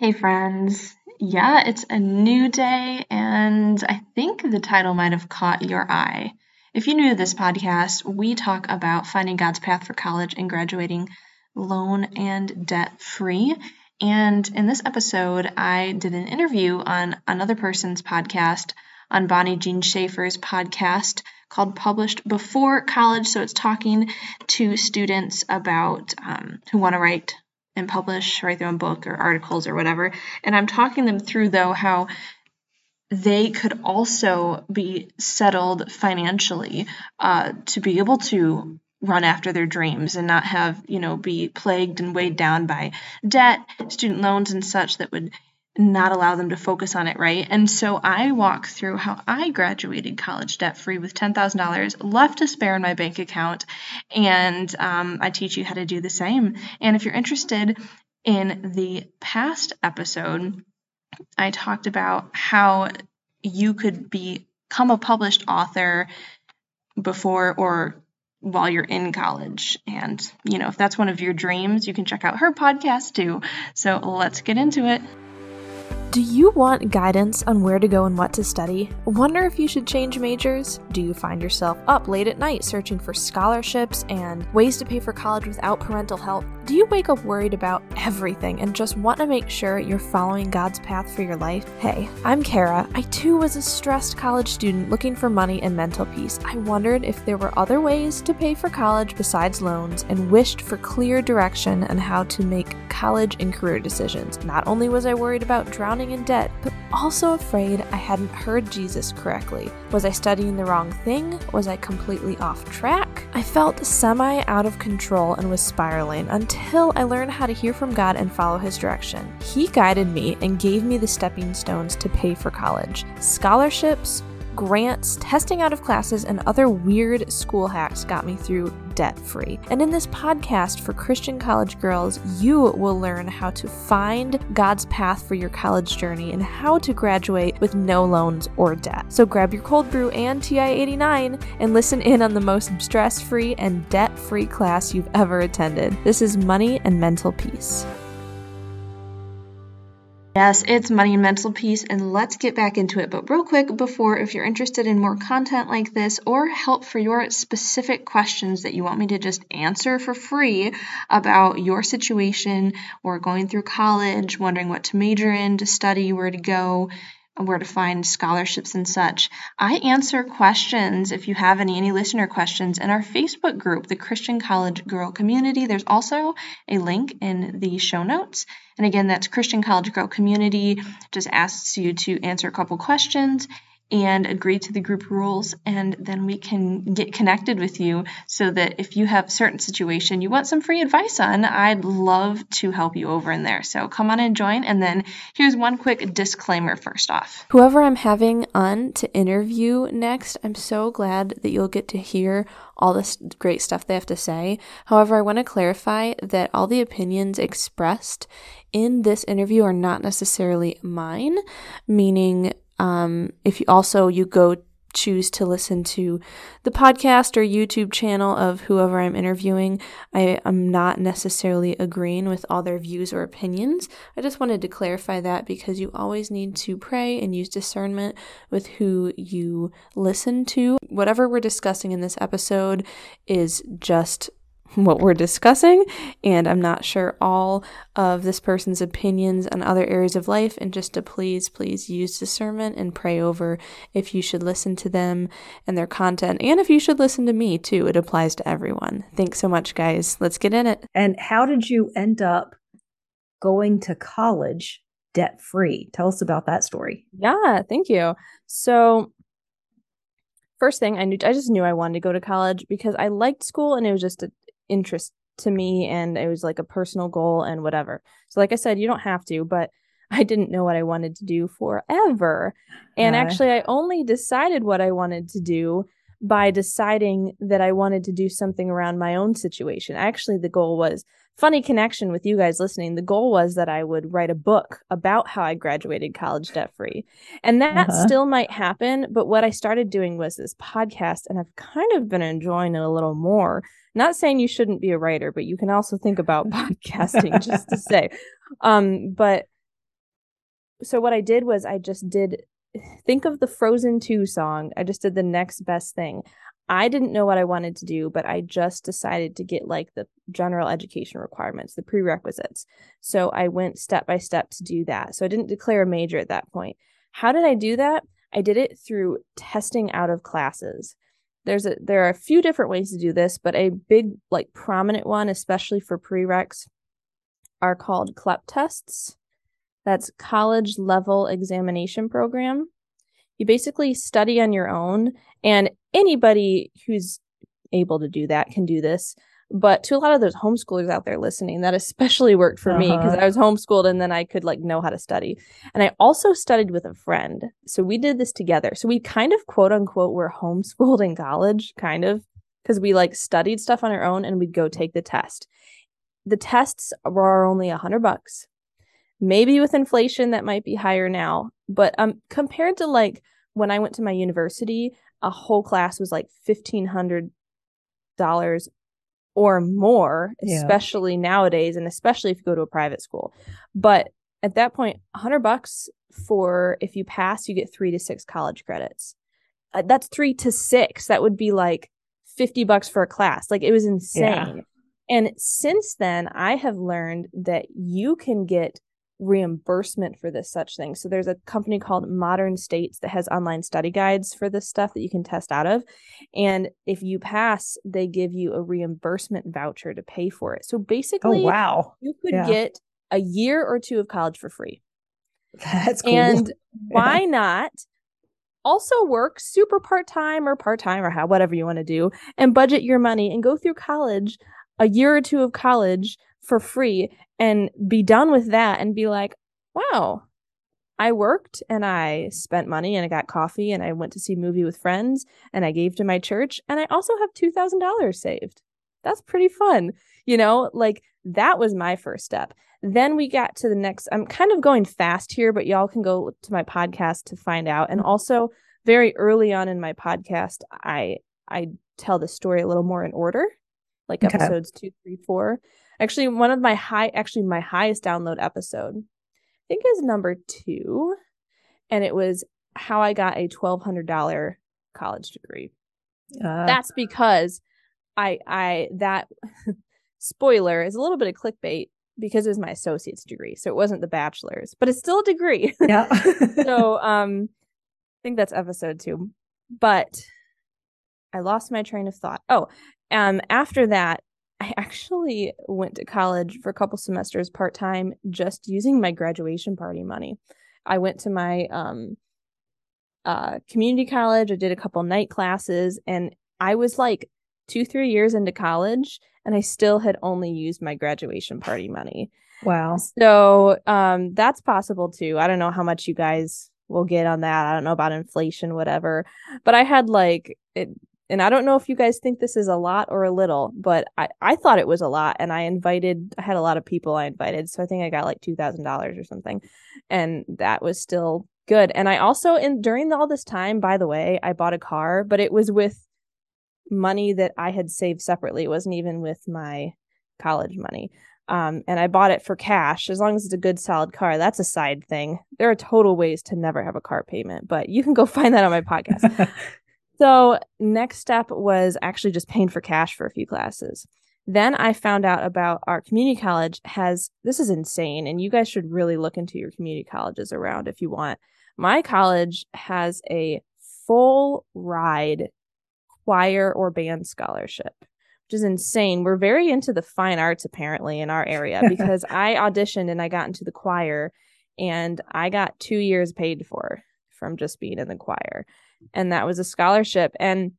Hey, friends. Yeah, it's a new day, and I think the title might have caught your eye. If you're new to this podcast, we talk about finding God's path for college and graduating loan and debt free. And in this episode, I did an interview on another person's podcast, on Bonnie Jean Schaefer's podcast called Published Before College. So it's talking to students about um, who want to write and publish, write their own book or articles or whatever. And I'm talking them through, though, how they could also be settled financially uh, to be able to run after their dreams and not have, you know, be plagued and weighed down by debt, student loans, and such that would not allow them to focus on it, right? And so I walk through how I graduated college debt free with $10,000 left to spare in my bank account. And um, I teach you how to do the same. And if you're interested in the past episode, I talked about how you could become a published author before or while you're in college. And, you know, if that's one of your dreams, you can check out her podcast too. So let's get into it. Do you want guidance on where to go and what to study? Wonder if you should change majors? Do you find yourself up late at night searching for scholarships and ways to pay for college without parental help? Do you wake up worried about everything and just want to make sure you're following God's path for your life? Hey, I'm Kara. I too was a stressed college student looking for money and mental peace. I wondered if there were other ways to pay for college besides loans and wished for clear direction on how to make college and career decisions. Not only was I worried about drowning in debt, but also afraid I hadn't heard Jesus correctly. Was I studying the wrong thing? Was I completely off track? I felt semi out of control and was spiraling until I learned how to hear from God and follow His direction. He guided me and gave me the stepping stones to pay for college scholarships, grants, testing out of classes, and other weird school hacks got me through debt free. And in this podcast for Christian college girls, you will learn how to find God's path for your college journey and how to graduate with no loans or debt. So grab your cold brew and TI 89 and listen in on the most stress free and debt free class you've ever attended. This is Money and Mental Peace. Yes, it's money and mental peace, and let's get back into it. But real quick before, if you're interested in more content like this or help for your specific questions that you want me to just answer for free about your situation or going through college, wondering what to major in, to study, where to go, where to find scholarships and such. I answer questions if you have any any listener questions in our Facebook group, the Christian College Girl Community. There's also a link in the show notes. And again, that's Christian College Girl Community. Just asks you to answer a couple questions and agree to the group rules and then we can get connected with you so that if you have a certain situation you want some free advice on i'd love to help you over in there. So come on and join and then here's one quick disclaimer first off. Whoever i'm having on to interview next i'm so glad that you'll get to hear all this great stuff they have to say. However i want to clarify that all the opinions expressed in this interview are not necessarily mine meaning um, if you also you go choose to listen to the podcast or YouTube channel of whoever I'm interviewing, I am not necessarily agreeing with all their views or opinions. I just wanted to clarify that because you always need to pray and use discernment with who you listen to. Whatever we're discussing in this episode is just what we're discussing, and I'm not sure all of this person's opinions on other areas of life. And just to please, please use discernment and pray over if you should listen to them and their content, and if you should listen to me too. It applies to everyone. Thanks so much, guys. Let's get in it. And how did you end up going to college debt free? Tell us about that story. Yeah, thank you. So, first thing I knew I just knew I wanted to go to college because I liked school and it was just a, interest to me and it was like a personal goal and whatever. So like I said, you don't have to, but I didn't know what I wanted to do forever. And uh, actually I only decided what I wanted to do by deciding that I wanted to do something around my own situation. Actually the goal was funny connection with you guys listening. The goal was that I would write a book about how I graduated college debt free. And that uh-huh. still might happen, but what I started doing was this podcast and I've kind of been enjoying it a little more not saying you shouldn't be a writer, but you can also think about podcasting just to say. Um, but so what I did was I just did think of the Frozen 2 song. I just did the next best thing. I didn't know what I wanted to do, but I just decided to get like the general education requirements, the prerequisites. So I went step by step to do that. So I didn't declare a major at that point. How did I do that? I did it through testing out of classes. There's a there are a few different ways to do this, but a big like prominent one, especially for prereqs, are called CLEP tests. That's college level examination program. You basically study on your own, and anybody who's able to do that can do this. But to a lot of those homeschoolers out there listening, that especially worked for uh-huh. me because I was homeschooled and then I could like know how to study. And I also studied with a friend. So we did this together. So we kind of quote unquote were homeschooled in college, kind of, because we like studied stuff on our own and we'd go take the test. The tests were only a hundred bucks. Maybe with inflation that might be higher now, but um compared to like when I went to my university, a whole class was like fifteen hundred dollars or more, yeah. especially nowadays, and especially if you go to a private school. But at that hundred bucks for if you pass, you get three to six college credits. Uh, that's three to six. That would be like fifty bucks for a class. Like it was insane. Yeah. And since then, I have learned that you can get reimbursement for this such thing. So there's a company called Modern States that has online study guides for this stuff that you can test out of. And if you pass, they give you a reimbursement voucher to pay for it. So oh, basically, oh, wow. you could yeah. get a year or two of college for free. That's cool. And why not also work super part-time or part-time or how whatever you want to do and budget your money and go through college a year or two of college for free and be done with that and be like, wow, I worked and I spent money and I got coffee and I went to see a movie with friends and I gave to my church and I also have $2,000 saved. That's pretty fun. You know, like that was my first step. Then we got to the next. I'm kind of going fast here, but y'all can go to my podcast to find out. And mm-hmm. also, very early on in my podcast, I I tell the story a little more in order, like okay. episodes two, three, four. Actually, one of my high, actually my highest download episode, I think is number two, and it was how I got a twelve hundred dollar college degree. Uh, That's because I I that spoiler is a little bit of clickbait because it was my associate's degree, so it wasn't the bachelor's, but it's still a degree. Yeah. so um, I think that's episode two, but I lost my train of thought. Oh, um, after that, I actually went to college for a couple semesters part time, just using my graduation party money. I went to my um, uh, community college. I did a couple night classes, and I was like two, three years into college, and I still had only used my graduation party money. Wow. So um, that's possible too. I don't know how much you guys will get on that. I don't know about inflation, whatever. But I had like it and I don't know if you guys think this is a lot or a little, but I, I thought it was a lot. And I invited, I had a lot of people I invited. So I think I got like $2,000 or something. And that was still good. And I also, in during all this time, by the way, I bought a car, but it was with money that I had saved separately. It wasn't even with my college money. Um, and I bought it for cash as long as it's a good solid car. That's a side thing. There are total ways to never have a car payment, but you can go find that on my podcast. So, next step was actually just paying for cash for a few classes. Then I found out about our community college has this is insane, and you guys should really look into your community colleges around if you want. My college has a full ride choir or band scholarship, which is insane. We're very into the fine arts apparently in our area because I auditioned and I got into the choir and I got two years paid for from just being in the choir and that was a scholarship. And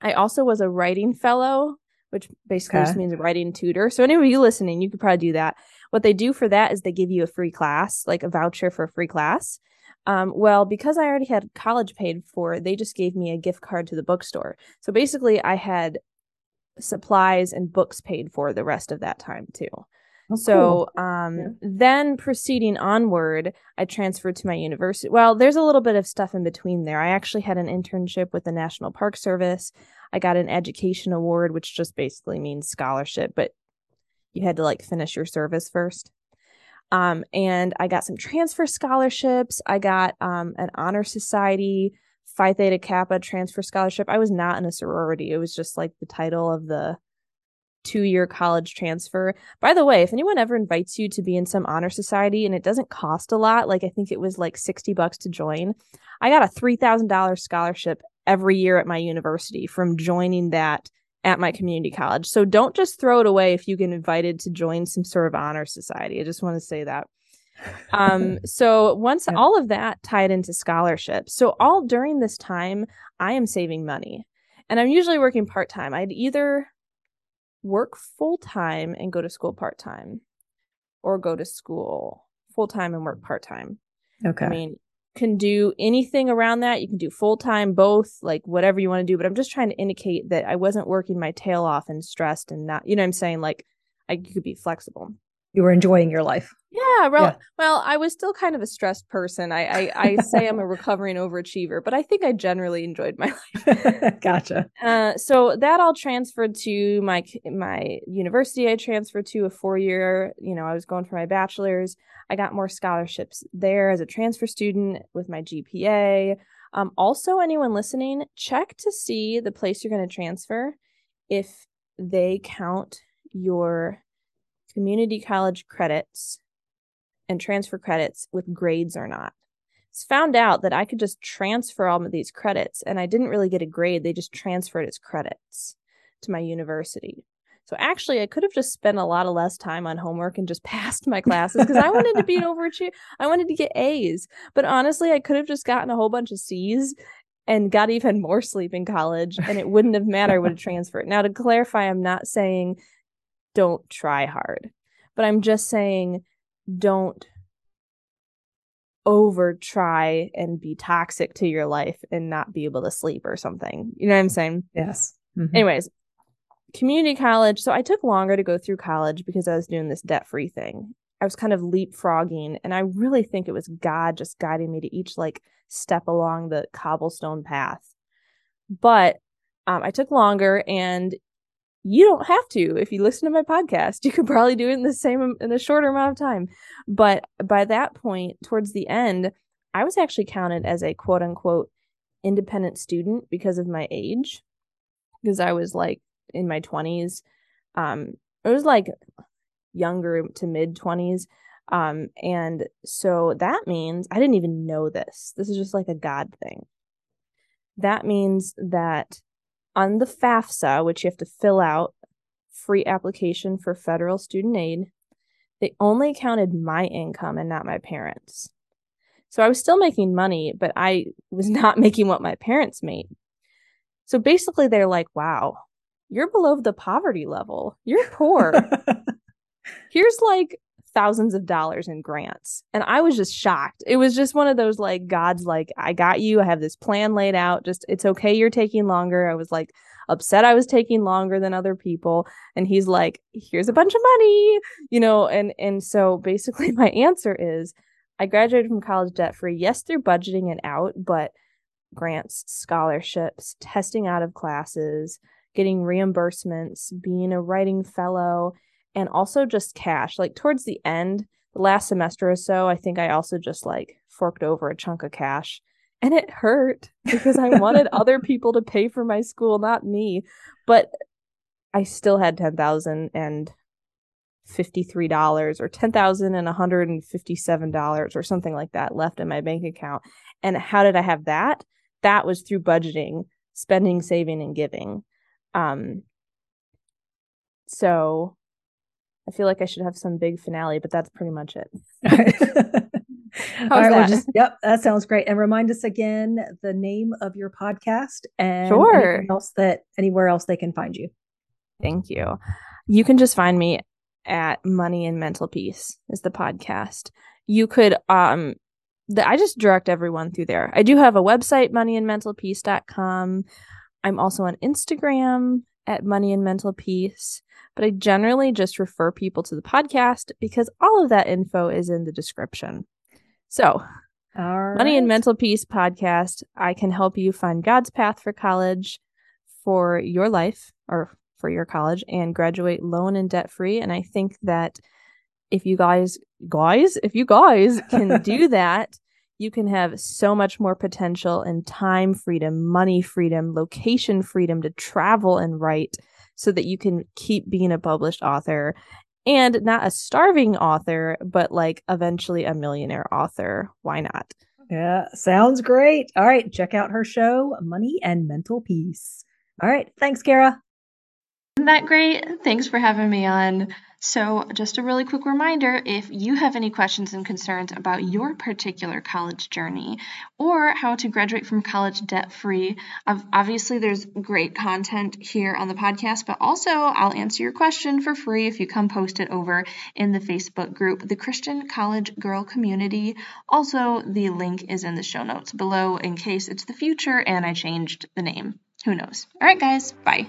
I also was a writing fellow, which basically okay. just means a writing tutor. So anyway, you listening, you could probably do that. What they do for that is they give you a free class, like a voucher for a free class. Um, well, because I already had college paid for, they just gave me a gift card to the bookstore. So basically, I had supplies and books paid for the rest of that time too. Oh, so cool. um, yeah. then proceeding onward, I transferred to my university. Well, there's a little bit of stuff in between there. I actually had an internship with the National Park Service. I got an education award, which just basically means scholarship, but you had to like finish your service first. Um, and I got some transfer scholarships. I got um, an honor society Phi Theta Kappa transfer scholarship. I was not in a sorority. It was just like the title of the two year college transfer. By the way, if anyone ever invites you to be in some honor society and it doesn't cost a lot, like I think it was like 60 bucks to join, I got a $3,000 scholarship every year at my university from joining that at my community college. So don't just throw it away if you get invited to join some sort of honor society. I just want to say that. Um, so once yeah. all of that tied into scholarship, so all during this time, I am saving money. And I'm usually working part time. I'd either work full time and go to school part time, or go to school full time and work part time. Okay. I mean, can do anything around that. You can do full time, both, like whatever you want to do. But I'm just trying to indicate that I wasn't working my tail off and stressed and not, you know I'm saying? Like I could be flexible. You were enjoying your life. Yeah, well, yeah. well, I was still kind of a stressed person. I, I, I say I'm a recovering overachiever, but I think I generally enjoyed my life. gotcha. Uh, so that all transferred to my my university. I transferred to a four year. You know, I was going for my bachelor's. I got more scholarships there as a transfer student with my GPA. Um, also, anyone listening, check to see the place you're going to transfer if they count your community college credits and transfer credits with grades or not. It's found out that I could just transfer all of these credits and I didn't really get a grade. They just transferred as credits to my university. So actually, I could have just spent a lot of less time on homework and just passed my classes because I wanted to be an overachiever. I wanted to get A's. But honestly, I could have just gotten a whole bunch of C's and got even more sleep in college and it wouldn't have mattered. Would have transferred. Now, to clarify, I'm not saying don't try hard, but I'm just saying don't over try and be toxic to your life and not be able to sleep or something. You know what I'm saying? Yes. Mm-hmm. Anyways, community college. So I took longer to go through college because I was doing this debt free thing. I was kind of leapfrogging, and I really think it was God just guiding me to each like step along the cobblestone path. But um, I took longer, and you don't have to. If you listen to my podcast you could probably do it in the same in a shorter amount of time. But by that point towards the end i was actually counted as a quote unquote independent student because of my age. Because i was like in my 20s um it was like younger to mid 20s um and so that means i didn't even know this. This is just like a god thing. That means that on the FAFSA, which you have to fill out, free application for federal student aid, they only counted my income and not my parents. So I was still making money, but I was not making what my parents made. So basically, they're like, wow, you're below the poverty level. You're poor. Here's like thousands of dollars in grants. And I was just shocked. It was just one of those like, God's like, I got you. I have this plan laid out. Just, it's okay. You're taking longer. I was like upset I was taking longer than other people. And he's like, here's a bunch of money, you know, and, and so basically my answer is I graduated from college debt free. Yes, through budgeting and out, but grants, scholarships, testing out of classes, getting reimbursements, being a writing fellow, and also just cash. Like towards the end, the last semester or so, I think I also just like forked over a chunk of cash. And it hurt because I wanted other people to pay for my school, not me. But I still had ten thousand and fifty-three dollars or ten thousand and one hundred and fifty-seven dollars or something like that left in my bank account. And how did I have that? That was through budgeting, spending, saving, and giving. Um so I feel like I should have some big finale, but that's pretty much it. All right, that? Just, yep, that sounds great. And remind us again the name of your podcast and sure. else that anywhere else they can find you. Thank you. You can just find me at Money and Mental Peace is the podcast. You could um the, I just direct everyone through there. I do have a website, moneyandmentalpeace.com. I'm also on Instagram at Money and Mental Peace but I generally just refer people to the podcast because all of that info is in the description. So, our Money and Mental Peace podcast, I can help you find God's path for college for your life or for your college and graduate loan and debt free. And I think that if you guys guys, if you guys can do that, you can have so much more potential and time freedom, money freedom, location freedom to travel and write so that you can keep being a published author and not a starving author, but like eventually a millionaire author. Why not? Yeah, sounds great. All right, check out her show, Money and Mental Peace. All right, thanks, Kara. Isn't that great? Thanks for having me on. So, just a really quick reminder if you have any questions and concerns about your particular college journey or how to graduate from college debt free, obviously there's great content here on the podcast, but also I'll answer your question for free if you come post it over in the Facebook group, the Christian College Girl Community. Also, the link is in the show notes below in case it's the future and I changed the name. Who knows? All right, guys, bye.